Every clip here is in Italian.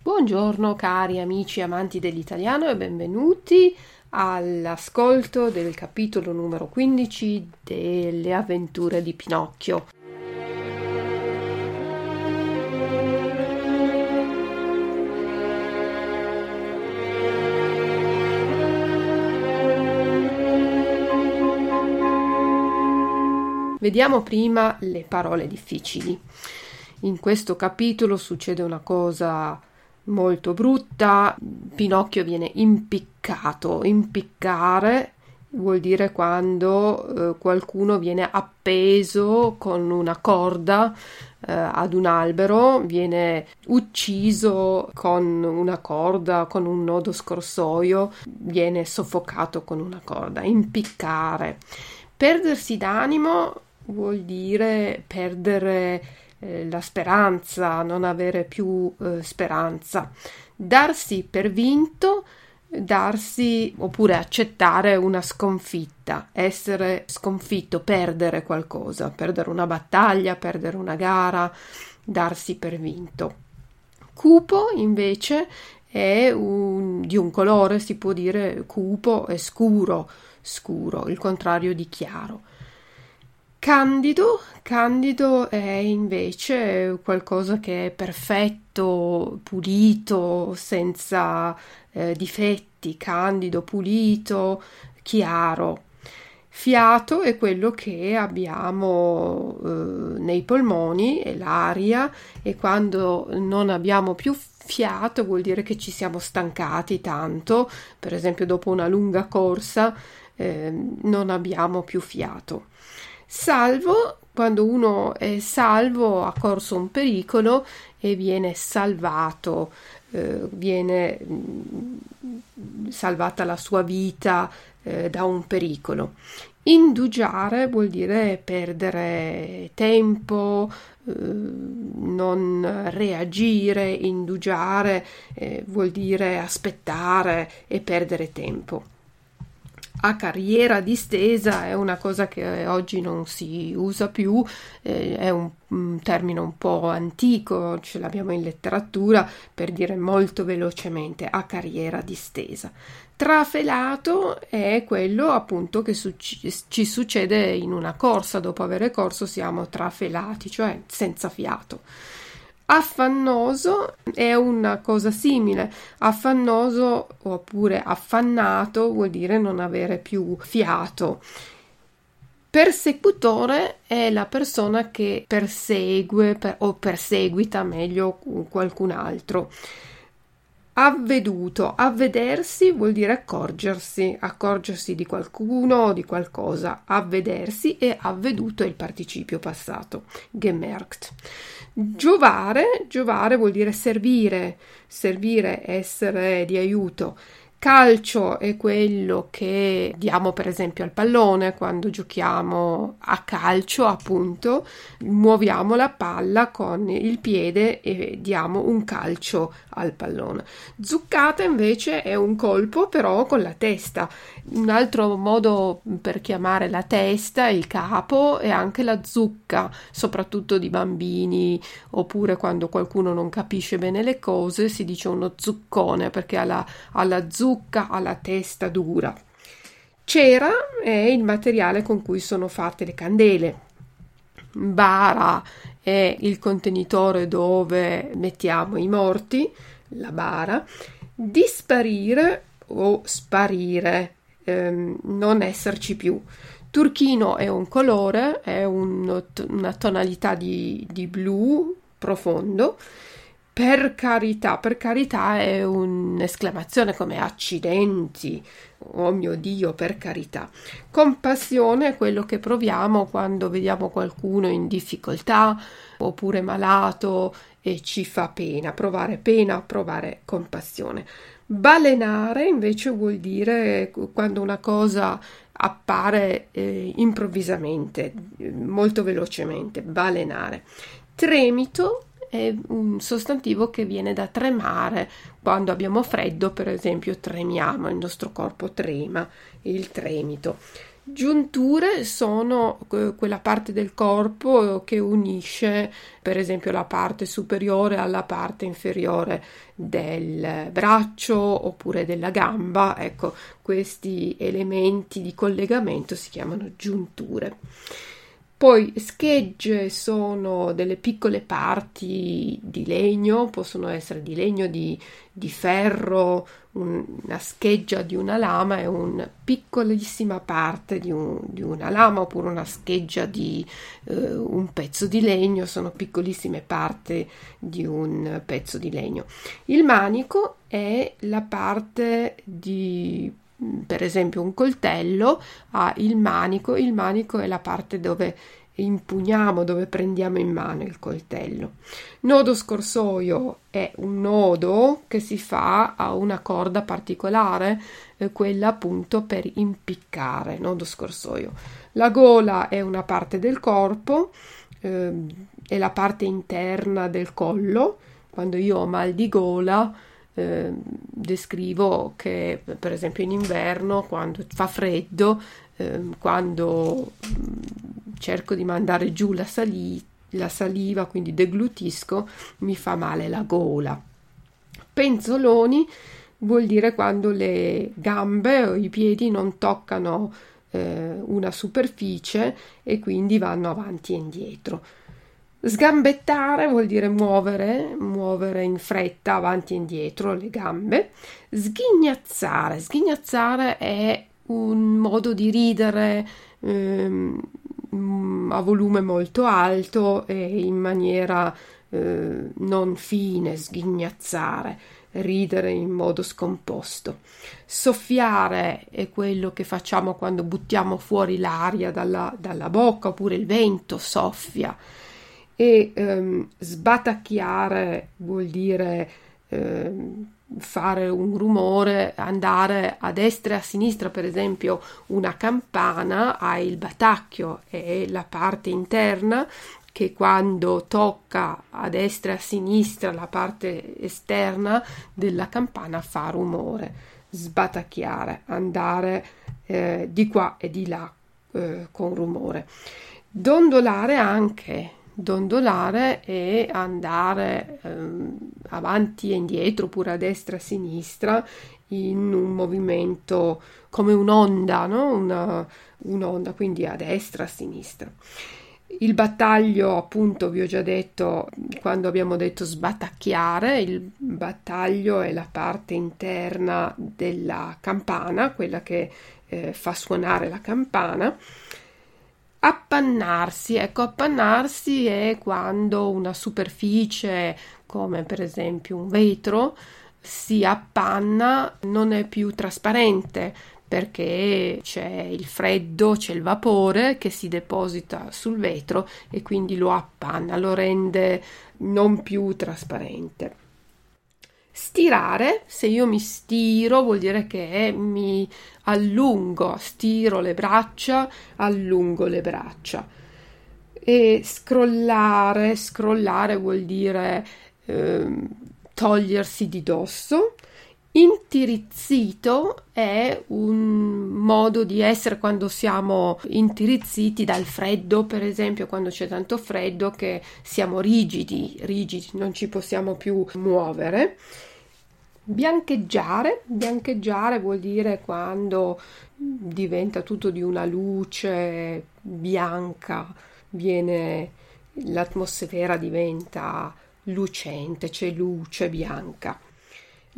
Buongiorno cari amici amanti dell'italiano e benvenuti all'ascolto del capitolo numero 15 delle avventure di Pinocchio. Vediamo prima le parole difficili. In questo capitolo succede una cosa molto brutta, Pinocchio viene impiccato, impiccare vuol dire quando eh, qualcuno viene appeso con una corda eh, ad un albero, viene ucciso con una corda, con un nodo scorsoio, viene soffocato con una corda, impiccare. Perdersi d'animo vuol dire perdere eh, la speranza, non avere più eh, speranza. Darsi per vinto, darsi oppure accettare una sconfitta, essere sconfitto, perdere qualcosa, perdere una battaglia, perdere una gara, darsi per vinto. Cupo invece è un, di un colore, si può dire cupo e scuro, scuro, il contrario di chiaro. Candido, candido è invece qualcosa che è perfetto, pulito, senza eh, difetti, candido, pulito, chiaro. Fiato è quello che abbiamo eh, nei polmoni, è l'aria e quando non abbiamo più fiato vuol dire che ci siamo stancati tanto, per esempio dopo una lunga corsa eh, non abbiamo più fiato. Salvo quando uno è salvo, ha corso un pericolo e viene salvato, eh, viene mm, salvata la sua vita eh, da un pericolo. Indugiare vuol dire perdere tempo, eh, non reagire, indugiare eh, vuol dire aspettare e perdere tempo a carriera distesa è una cosa che oggi non si usa più, eh, è un, un, termine un po' antico, ce l'abbiamo in letteratura per dire molto velocemente a carriera distesa. Trafelato è quello appunto che su- ci succede in una corsa, dopo aver corso siamo trafelati, cioè senza fiato. Affannoso è una cosa simile. Affannoso oppure affannato vuol dire non avere più fiato. Persecutore è la persona che persegue per, o perseguita meglio qualcun altro. Avveduto, avvedersi vuol dire accorgersi, accorgersi di qualcuno o di qualcosa. Avvedersi e avveduto è il participio passato, gemerkt. Giovare, giovare vuol dire servire, servire, essere di aiuto. Calcio è quello che diamo per esempio al pallone quando giochiamo a calcio, appunto, muoviamo la palla con il piede e diamo un calcio al pallone. Zuccata invece è un colpo però con la testa. Un altro modo per chiamare la testa, il capo, è anche la zucca, soprattutto di bambini, oppure quando qualcuno non capisce bene le cose si dice uno zuccone perché alla, alla zucca zucca alla testa dura. Cera è il materiale con cui sono fatte le candele. Bara è il contenitore dove mettiamo i morti, la bara. Disparire o sparire, ehm, non esserci più. Turchino è un colore, è un, una tonalità di, di blu profondo per carità, per carità è un'esclamazione come accidenti, oh mio Dio, per carità. Compassione è quello che proviamo quando vediamo qualcuno in difficoltà oppure malato e ci fa pena, provare pena, provare compassione. Balenare invece vuol dire quando una cosa appare eh, improvvisamente, molto velocemente, balenare. Tremito è un sostantivo che viene da tremare. Quando abbiamo freddo, per esempio, tremiamo, il nostro corpo trema, il tremito. Giunture sono quella parte del corpo che unisce per esempio la parte superiore alla parte inferiore del braccio oppure della gamba. Ecco, questi elementi di collegamento si chiamano giunture. Poi schegge sono delle piccole parti di legno, possono essere di legno, di, di ferro, un, una scheggia di una lama è una piccolissima parte di, un, di, una lama oppure una scheggia di eh, un pezzo di legno, sono piccolissime parti di un pezzo di legno. Il manico è la parte di per esempio un coltello ha il manico, il manico è la parte dove impugniamo, dove prendiamo in mano il coltello. Nodo scorsoio è un nodo che si fa a una corda particolare, eh, quella appunto per impiccare, nodo scorsoio. La gola è una parte del corpo, eh, è la parte interna del collo. Quando io ho mal di gola, eh, descrivo che per esempio in inverno quando fa freddo eh, quando cerco di mandare giù la, sali- la saliva quindi deglutisco mi fa male la gola. Penzoloni vuol dire quando le gambe o i piedi non toccano eh, una superficie e quindi vanno avanti e indietro Sgambettare vuol dire muovere, muovere in fretta avanti e indietro le gambe. Sghignazzare, sghignazzare è un modo di ridere ehm, a volume molto alto e in maniera eh, non fine, sghignazzare, ridere in modo scomposto. Soffiare è quello che facciamo quando buttiamo fuori l'aria dalla, dalla bocca oppure il vento soffia e ehm, sbatacchiare vuol dire ehm, fare un rumore, andare a destra e a sinistra, per esempio una campana ha il batacchio, è la parte interna che quando tocca a destra e a sinistra la parte esterna della campana fa rumore. Sbatacchiare, andare eh, di qua e di là eh, con rumore. Dondolare anche dondolare e andare ehm, avanti e indietro oppure a destra e a sinistra in un movimento come un'onda, no? Una, un'onda, quindi a destra, a sinistra. Il battaglio, appunto, vi ho già detto quando abbiamo detto sbatacchiare, il battaglio è la parte interna della campana, quella che eh, fa suonare la campana Appannarsi, ecco, appannarsi è quando una superficie, come per esempio un vetro, si appanna, non è più trasparente perché c'è il freddo, c'è il vapore che si deposita sul vetro e quindi lo appanna, lo rende non più trasparente. Stirare, se io mi stiro vuol dire che mi allungo, stiro le braccia, allungo le braccia. E scrollare, scrollare vuol dire eh, togliersi di dosso. Intirizzito è un modo di essere quando siamo intirizziti dal freddo, per esempio quando c'è tanto freddo che siamo rigidi, rigidi, non ci possiamo più muovere. Biancheggiare, biancheggiare vuol dire quando diventa tutto di una luce bianca, viene l'atmosfera diventa lucente, c'è luce bianca.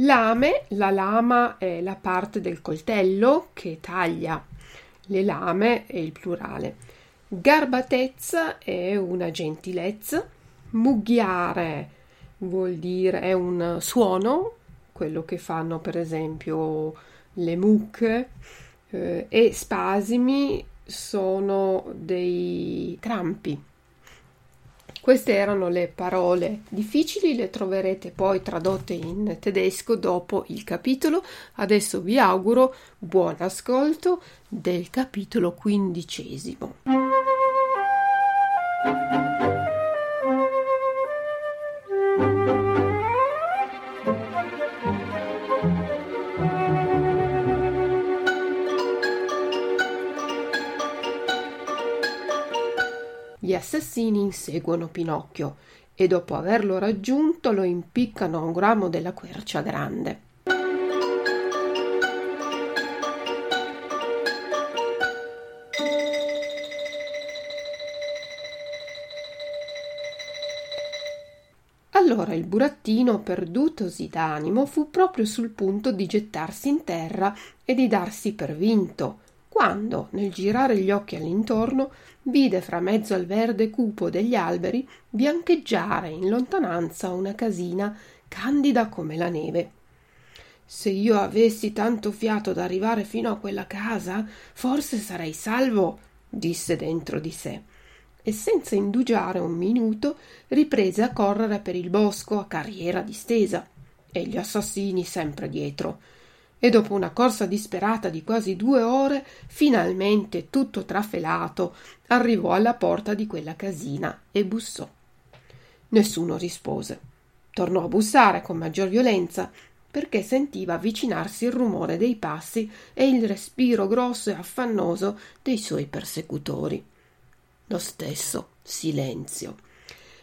Lame, la lama è la parte del coltello che taglia le lame è il plurale. Garbatezza è una gentilezza. Mugghiare vuol dire è un suono, quello che fanno per esempio le mucche eh, e spasimi sono dei crampi queste erano le parole difficili, le troverete poi tradotte in tedesco dopo il capitolo. Adesso vi auguro buon ascolto del capitolo quindicesimo. Gli assassini inseguono Pinocchio e dopo averlo raggiunto lo impiccano a un ramo della quercia grande. Allora il burattino, perdutosi d'animo, fu proprio sul punto di gettarsi in terra e di darsi per vinto, quando, nel girare gli occhi all'intorno, vide fra mezzo al verde cupo degli alberi biancheggiare in lontananza una casina candida come la neve. Se io avessi tanto fiato da arrivare fino a quella casa, forse sarei salvo, disse dentro di sé e senza indugiare un minuto riprese a correre per il bosco a carriera distesa e gli assassini sempre dietro e dopo una corsa disperata di quasi due ore finalmente tutto trafelato arrivò alla porta di quella casina e bussò. Nessuno rispose. Tornò a bussare con maggior violenza perché sentiva avvicinarsi il rumore dei passi e il respiro grosso e affannoso dei suoi persecutori. Lo stesso silenzio.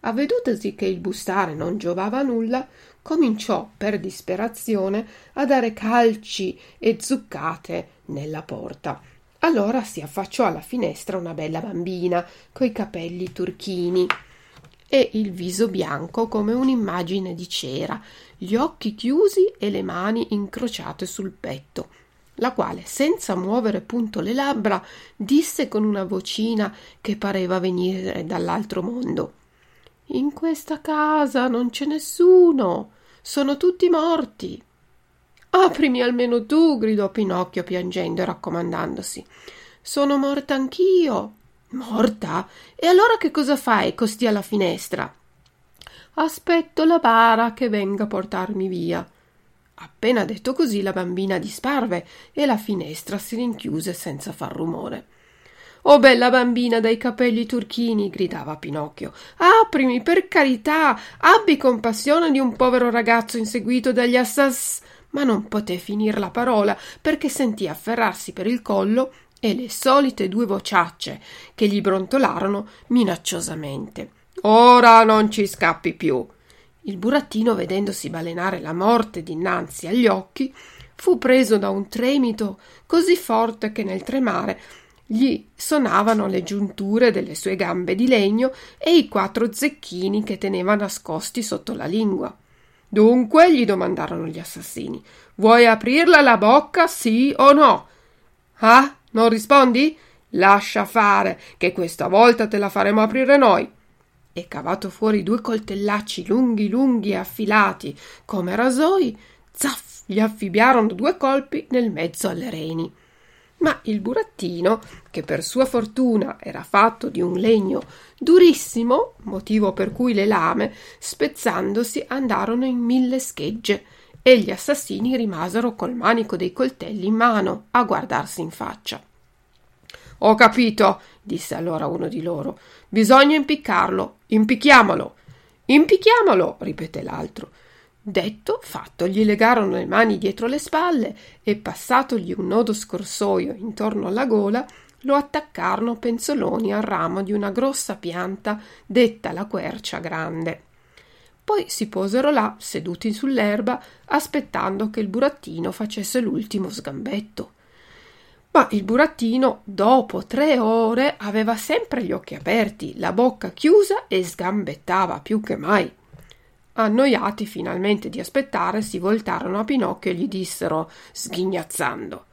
Avvedutosi che il bussare non giovava a nulla, cominciò per disperazione a dare calci e zuccate nella porta. Allora si affacciò alla finestra una bella bambina coi capelli turchini e il viso bianco come un'immagine di cera, gli occhi chiusi e le mani incrociate sul petto la quale, senza muovere punto le labbra, disse con una vocina che pareva venire dall'altro mondo In questa casa non c'è nessuno. Sono tutti morti. Aprimi almeno tu, gridò Pinocchio piangendo e raccomandandosi. Sono morta anch'io. Morta? E allora che cosa fai costì alla finestra? Aspetto la bara che venga a portarmi via. Appena detto così la bambina disparve e la finestra si rinchiuse senza far rumore. Oh bella bambina dai capelli turchini, gridava Pinocchio, aprimi per carità, abbi compassione di un povero ragazzo inseguito dagli assass. Ma non poté finir la parola perché sentì afferrarsi per il collo e le solite due vociacce che gli brontolarono minacciosamente. Ora non ci scappi più. Il burattino, vedendosi balenare la morte dinanzi agli occhi, fu preso da un tremito così forte che nel tremare gli sonavano le giunture delle sue gambe di legno e i quattro zecchini che teneva nascosti sotto la lingua. Dunque, gli domandarono gli assassini, vuoi aprirla la bocca, sì o no? Ah, non rispondi? Lascia fare, che questa volta te la faremo aprire noi e cavato fuori due coltellacci lunghi lunghi e affilati come rasoi, zaff, gli affibbiarono due colpi nel mezzo alle reni. Ma il burattino, che per sua fortuna era fatto di un legno durissimo, motivo per cui le lame, spezzandosi, andarono in mille schegge, e gli assassini rimasero col manico dei coltelli in mano a guardarsi in faccia. Ho capito, disse allora uno di loro. Bisogna impiccarlo. Impicchiamolo. Impicchiamolo, ripeté l'altro. Detto, fatto, gli legarono le mani dietro le spalle e passatogli un nodo scorsoio intorno alla gola, lo attaccarono penzoloni al ramo di una grossa pianta detta la quercia grande. Poi si posero là, seduti sull'erba, aspettando che il burattino facesse l'ultimo sgambetto. Ma il burattino, dopo tre ore, aveva sempre gli occhi aperti, la bocca chiusa e sgambettava più che mai. Annoiati finalmente di aspettare, si voltarono a Pinocchio e gli dissero, sghignazzando: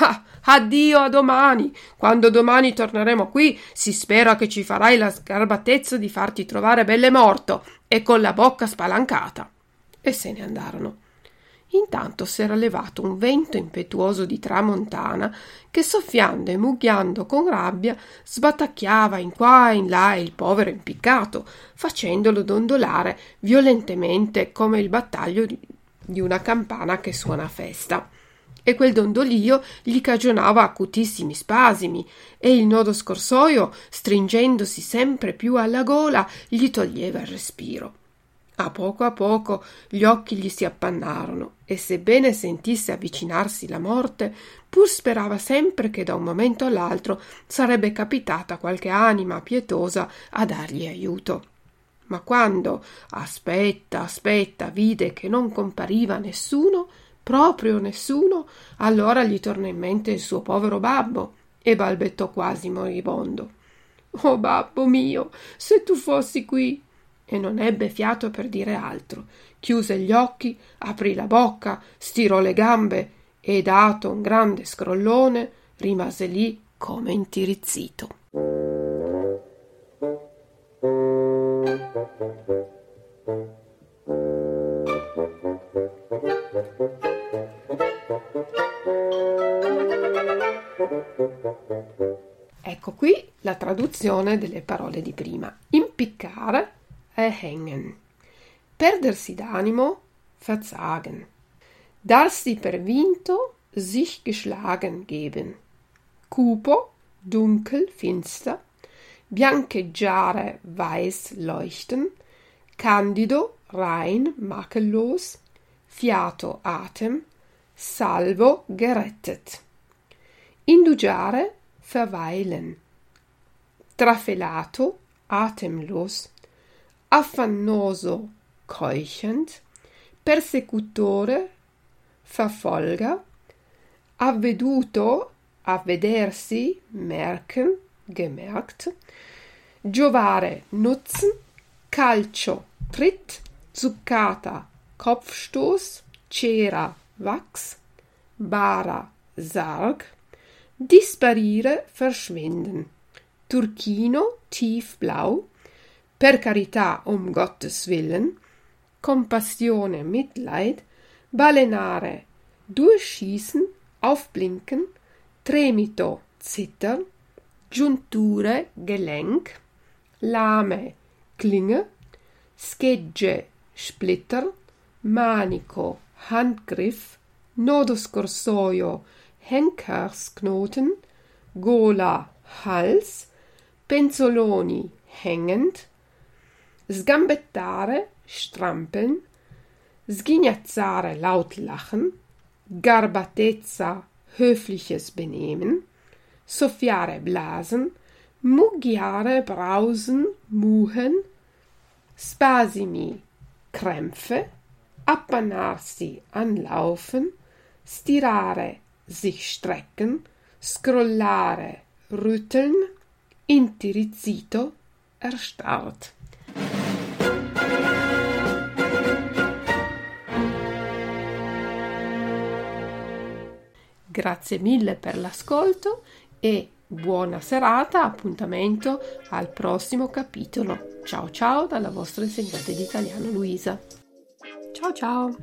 Ah, addio a domani. Quando domani torneremo qui, si spera che ci farai la sgarbatezza di farti trovare belle morto e con la bocca spalancata. E se ne andarono. Intanto s'era levato un vento impetuoso di tramontana che soffiando e mugghiando con rabbia sbatacchiava in qua e in là il povero impiccato, facendolo dondolare violentemente come il battaglio di una campana che suona a festa. E quel dondolio gli cagionava acutissimi spasimi, e il nodo scorsoio, stringendosi sempre più alla gola, gli toglieva il respiro. A poco a poco gli occhi gli si appannarono e sebbene sentisse avvicinarsi la morte, pur sperava sempre che da un momento all'altro sarebbe capitata qualche anima pietosa a dargli aiuto. Ma quando aspetta, aspetta, vide che non compariva nessuno, proprio nessuno, allora gli tornò in mente il suo povero babbo e balbettò quasi moribondo. Oh babbo mio, se tu fossi qui e non ebbe fiato per dire altro. Chiuse gli occhi, aprì la bocca, stirò le gambe e, dato un grande scrollone, rimase lì come intirizzito. Ecco qui la traduzione delle parole di prima. Impiccare erhängen. Perdersi d'animo, verzagen. Darsi per vinto, sich geschlagen geben. Cupo, dunkel, finster. Biancheggiare, weiß leuchten. Candido, rein, makellos. Fiato, Atem. Salvo, gerettet. Indugiare, verweilen. Trafelato, atemlos affannoso, keuchend, persecutore, verfolger, avveduto, avvedersi, merken, gemerkt, giovare, nutzen, calcio, tritt, zuccata, Kopfstoß, cera, Wachs, bara, Sarg, disparire, verschwinden, turchino, tiefblau, per carità um Gottes willen, Kompassione, Mitleid, balenare, durchschießen, aufblinken, tremito, zittern, giunture, Gelenk, lame, Klinge, schegge, Splitter, manico, Handgriff, nodo scorsoio, Henkersknoten, gola, Hals, penzoloni, hängend, sgambettare, strampeln, sghignazzare, laut lachen, garbatezza, höfliches Benehmen, soffiare, blasen, muggiare, brausen, muhen, spasimi, Krämpfe, appannarsi, anlaufen, stirare, sich strecken, scrollare, rütteln, intirizzito, erstarrt. Grazie mille per l'ascolto e buona serata, appuntamento al prossimo capitolo. Ciao ciao dalla vostra insegnante di italiano Luisa. Ciao ciao!